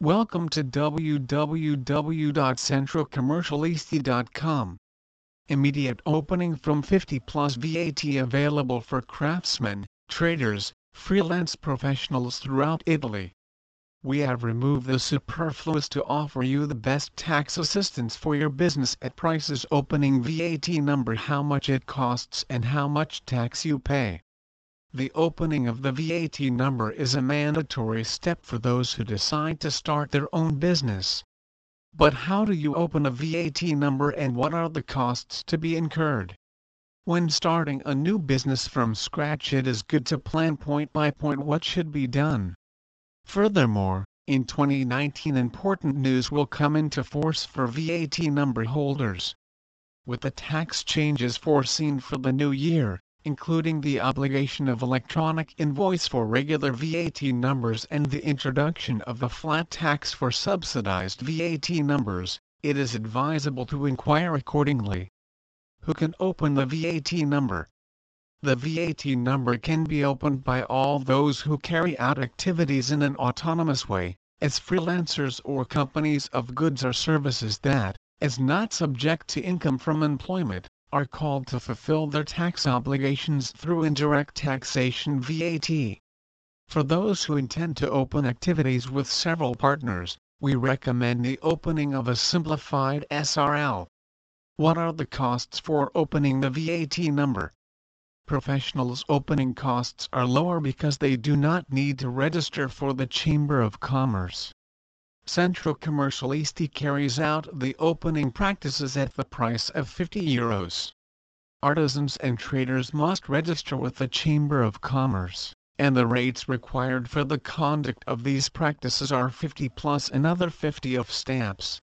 Welcome to www.centrocommercialisti.com. Immediate opening from 50 plus VAT available for craftsmen, traders, freelance professionals throughout Italy. We have removed the superfluous to offer you the best tax assistance for your business at prices opening VAT number how much it costs and how much tax you pay. The opening of the VAT number is a mandatory step for those who decide to start their own business. But how do you open a VAT number and what are the costs to be incurred? When starting a new business from scratch it is good to plan point by point what should be done. Furthermore, in 2019 important news will come into force for VAT number holders. With the tax changes foreseen for the new year, including the obligation of electronic invoice for regular VAT numbers and the introduction of the flat tax for subsidized VAT numbers, it is advisable to inquire accordingly. Who can open the VAT number? The VAT number can be opened by all those who carry out activities in an autonomous way, as freelancers or companies of goods or services that, as not subject to income from employment, are called to fulfill their tax obligations through indirect taxation VAT. For those who intend to open activities with several partners, we recommend the opening of a simplified SRL. What are the costs for opening the VAT number? Professionals' opening costs are lower because they do not need to register for the Chamber of Commerce. Central Commercialisti carries out the opening practices at the price of 50 euros. Artisans and traders must register with the Chamber of Commerce, and the rates required for the conduct of these practices are 50 plus another 50 of stamps.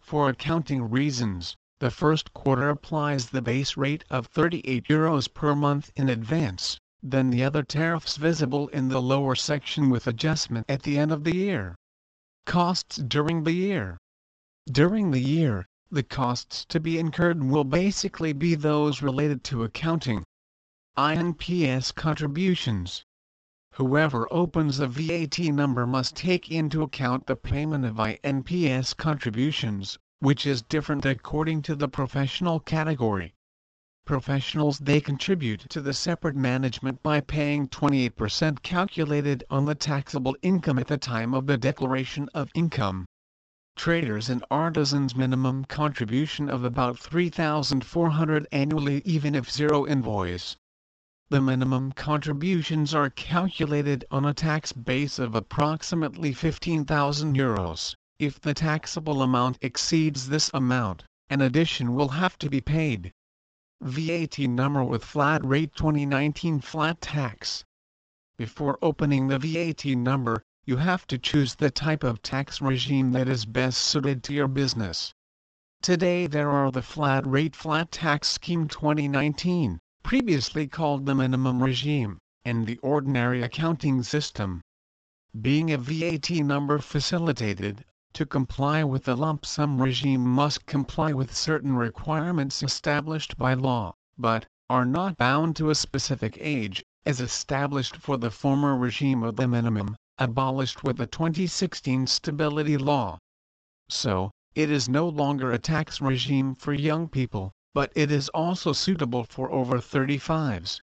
For accounting reasons, the first quarter applies the base rate of 38 euros per month in advance, then the other tariffs visible in the lower section with adjustment at the end of the year. Costs during the year. During the year, the costs to be incurred will basically be those related to accounting. INPS contributions. Whoever opens a VAT number must take into account the payment of INPS contributions, which is different according to the professional category. Professionals they contribute to the separate management by paying 28% calculated on the taxable income at the time of the declaration of income. Traders and artisans minimum contribution of about 3,400 annually even if zero invoice. The minimum contributions are calculated on a tax base of approximately 15,000 euros. If the taxable amount exceeds this amount, an addition will have to be paid. VAT number with flat rate 2019 flat tax. Before opening the VAT number, you have to choose the type of tax regime that is best suited to your business. Today there are the flat rate flat tax scheme 2019, previously called the minimum regime, and the ordinary accounting system. Being a VAT number facilitated, to comply with the lump sum regime must comply with certain requirements established by law, but are not bound to a specific age, as established for the former regime of the minimum, abolished with the 2016 Stability Law. So, it is no longer a tax regime for young people, but it is also suitable for over 35s.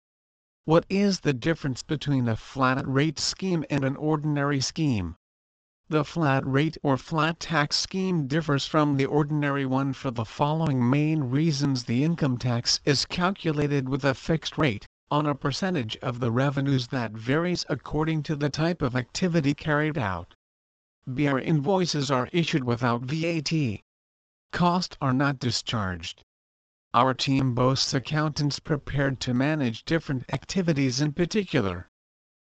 What is the difference between a flat rate scheme and an ordinary scheme? The flat rate or flat tax scheme differs from the ordinary one for the following main reasons the income tax is calculated with a fixed rate, on a percentage of the revenues that varies according to the type of activity carried out. BR invoices are issued without VAT. Costs are not discharged. Our team boasts accountants prepared to manage different activities in particular.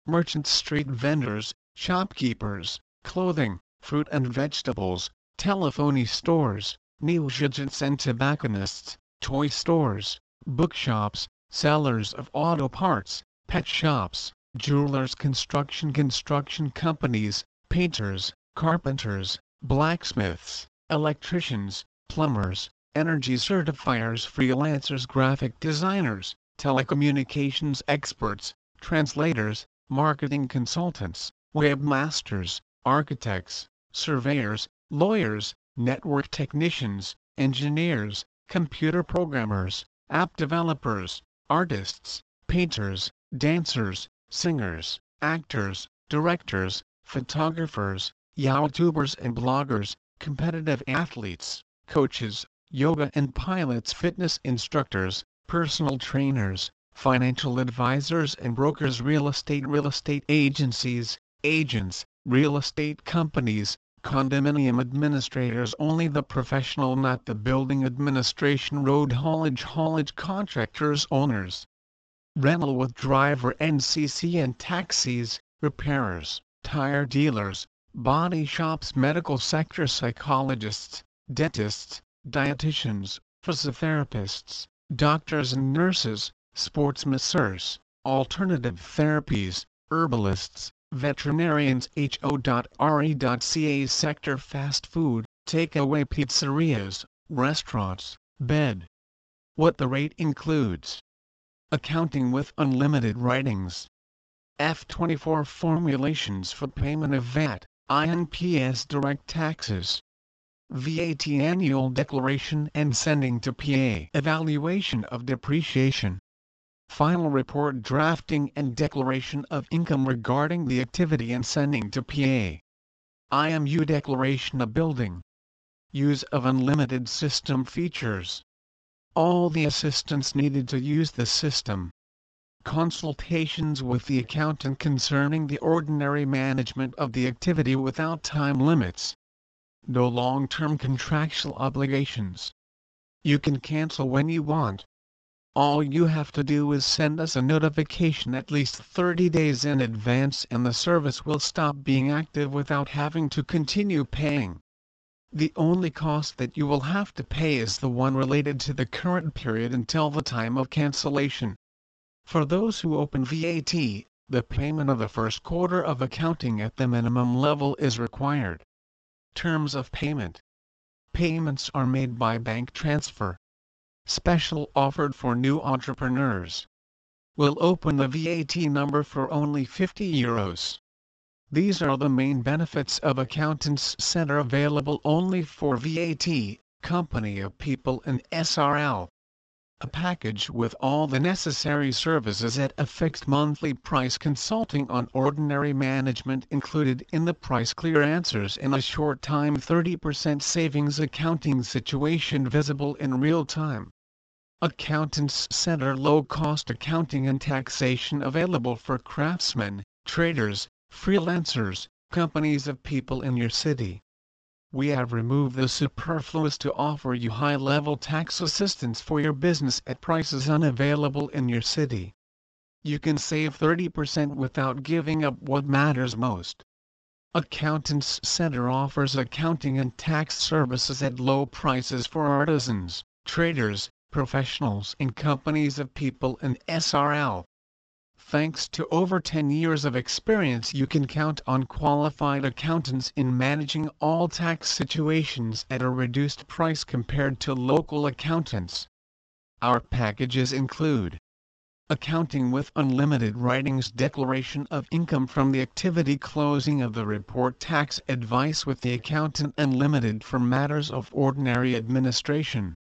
Merchants street vendors, shopkeepers, clothing, fruit and vegetables, telephony stores, newsagents and tobacconists, toy stores, bookshops, sellers of auto parts, pet shops, jewelers construction construction companies, painters, carpenters, blacksmiths, electricians, plumbers, energy certifiers freelancers graphic designers, telecommunications experts, translators, marketing consultants, webmasters, architects, surveyors, lawyers, network technicians, engineers, computer programmers, app developers, artists, painters, dancers, singers, actors, directors, photographers, YouTubers and bloggers, competitive athletes, coaches, yoga and Pilates fitness instructors, personal trainers, financial advisors and brokers real estate real estate agencies, agents, real estate companies, condominium administrators only the professional not the building administration road haulage haulage contractors owners rental with driver NCC and taxis, repairers, tire dealers, body shops medical sector psychologists, dentists, dietitians, physiotherapists, doctors and nurses, sports masseurs, alternative therapies, herbalists, veterinarians HO.RE.CA sector fast food, takeaway pizzerias, restaurants, bed. What the rate includes. Accounting with unlimited writings. F24 formulations for payment of VAT, INPS direct taxes. VAT annual declaration and sending to PA evaluation of depreciation final report drafting and declaration of income regarding the activity and sending to PA. IMU declaration of building. Use of unlimited system features. All the assistance needed to use the system. Consultations with the accountant concerning the ordinary management of the activity without time limits. No long-term contractual obligations. You can cancel when you want. All you have to do is send us a notification at least 30 days in advance and the service will stop being active without having to continue paying. The only cost that you will have to pay is the one related to the current period until the time of cancellation. For those who open VAT, the payment of the first quarter of accounting at the minimum level is required. Terms of payment Payments are made by bank transfer. Special offered for new entrepreneurs. Will open the VAT number for only 50 euros. These are the main benefits of Accountants Center available only for VAT, Company of People and SRL. A package with all the necessary services at a fixed monthly price consulting on ordinary management included in the price clear answers in a short time 30% savings accounting situation visible in real time. Accountants Center low cost accounting and taxation available for craftsmen, traders, freelancers, companies of people in your city we have removed the superfluous to offer you high-level tax assistance for your business at prices unavailable in your city. You can save 30% without giving up what matters most. Accountants Center offers accounting and tax services at low prices for artisans, traders, professionals and companies of people and SRL. Thanks to over 10 years of experience you can count on qualified accountants in managing all tax situations at a reduced price compared to local accountants. Our packages include Accounting with unlimited writings declaration of income from the activity closing of the report tax advice with the accountant unlimited for matters of ordinary administration.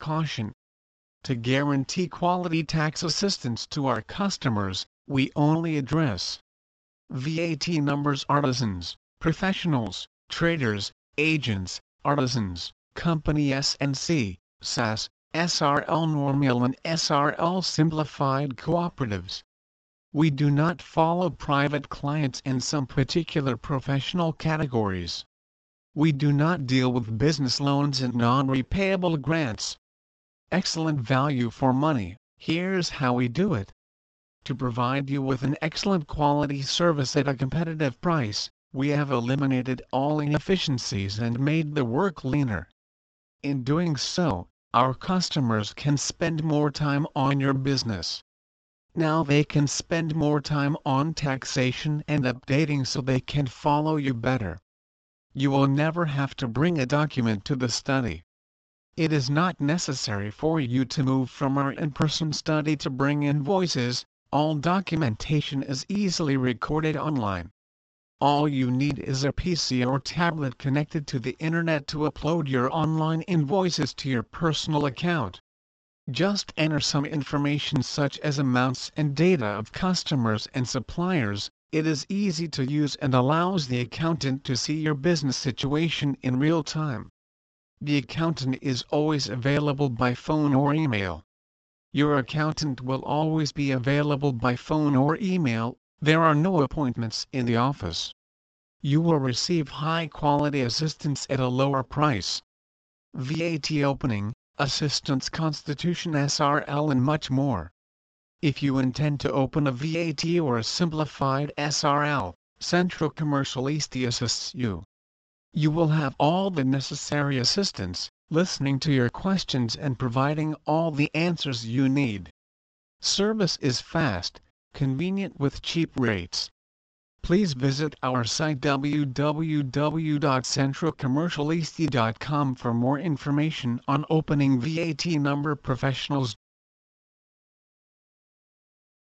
Caution to guarantee quality tax assistance to our customers, we only address VAT numbers artisans, professionals, traders, agents, artisans, company SNC, SAS, SRL Normal and SRL Simplified Cooperatives. We do not follow private clients and some particular professional categories. We do not deal with business loans and non-repayable grants excellent value for money, here's how we do it. To provide you with an excellent quality service at a competitive price, we have eliminated all inefficiencies and made the work leaner. In doing so, our customers can spend more time on your business. Now they can spend more time on taxation and updating so they can follow you better. You will never have to bring a document to the study. It is not necessary for you to move from our in-person study to bring invoices, all documentation is easily recorded online. All you need is a PC or tablet connected to the internet to upload your online invoices to your personal account. Just enter some information such as amounts and data of customers and suppliers, it is easy to use and allows the accountant to see your business situation in real time. The accountant is always available by phone or email. Your accountant will always be available by phone or email, there are no appointments in the office. You will receive high-quality assistance at a lower price. VAT opening, assistance constitution SRL and much more. If you intend to open a VAT or a simplified SRL, Central Commercialisti assists you. You will have all the necessary assistance, listening to your questions and providing all the answers you need. Service is fast, convenient with cheap rates. Please visit our site www.centrocommercialisti.com for more information on opening VAT number professionals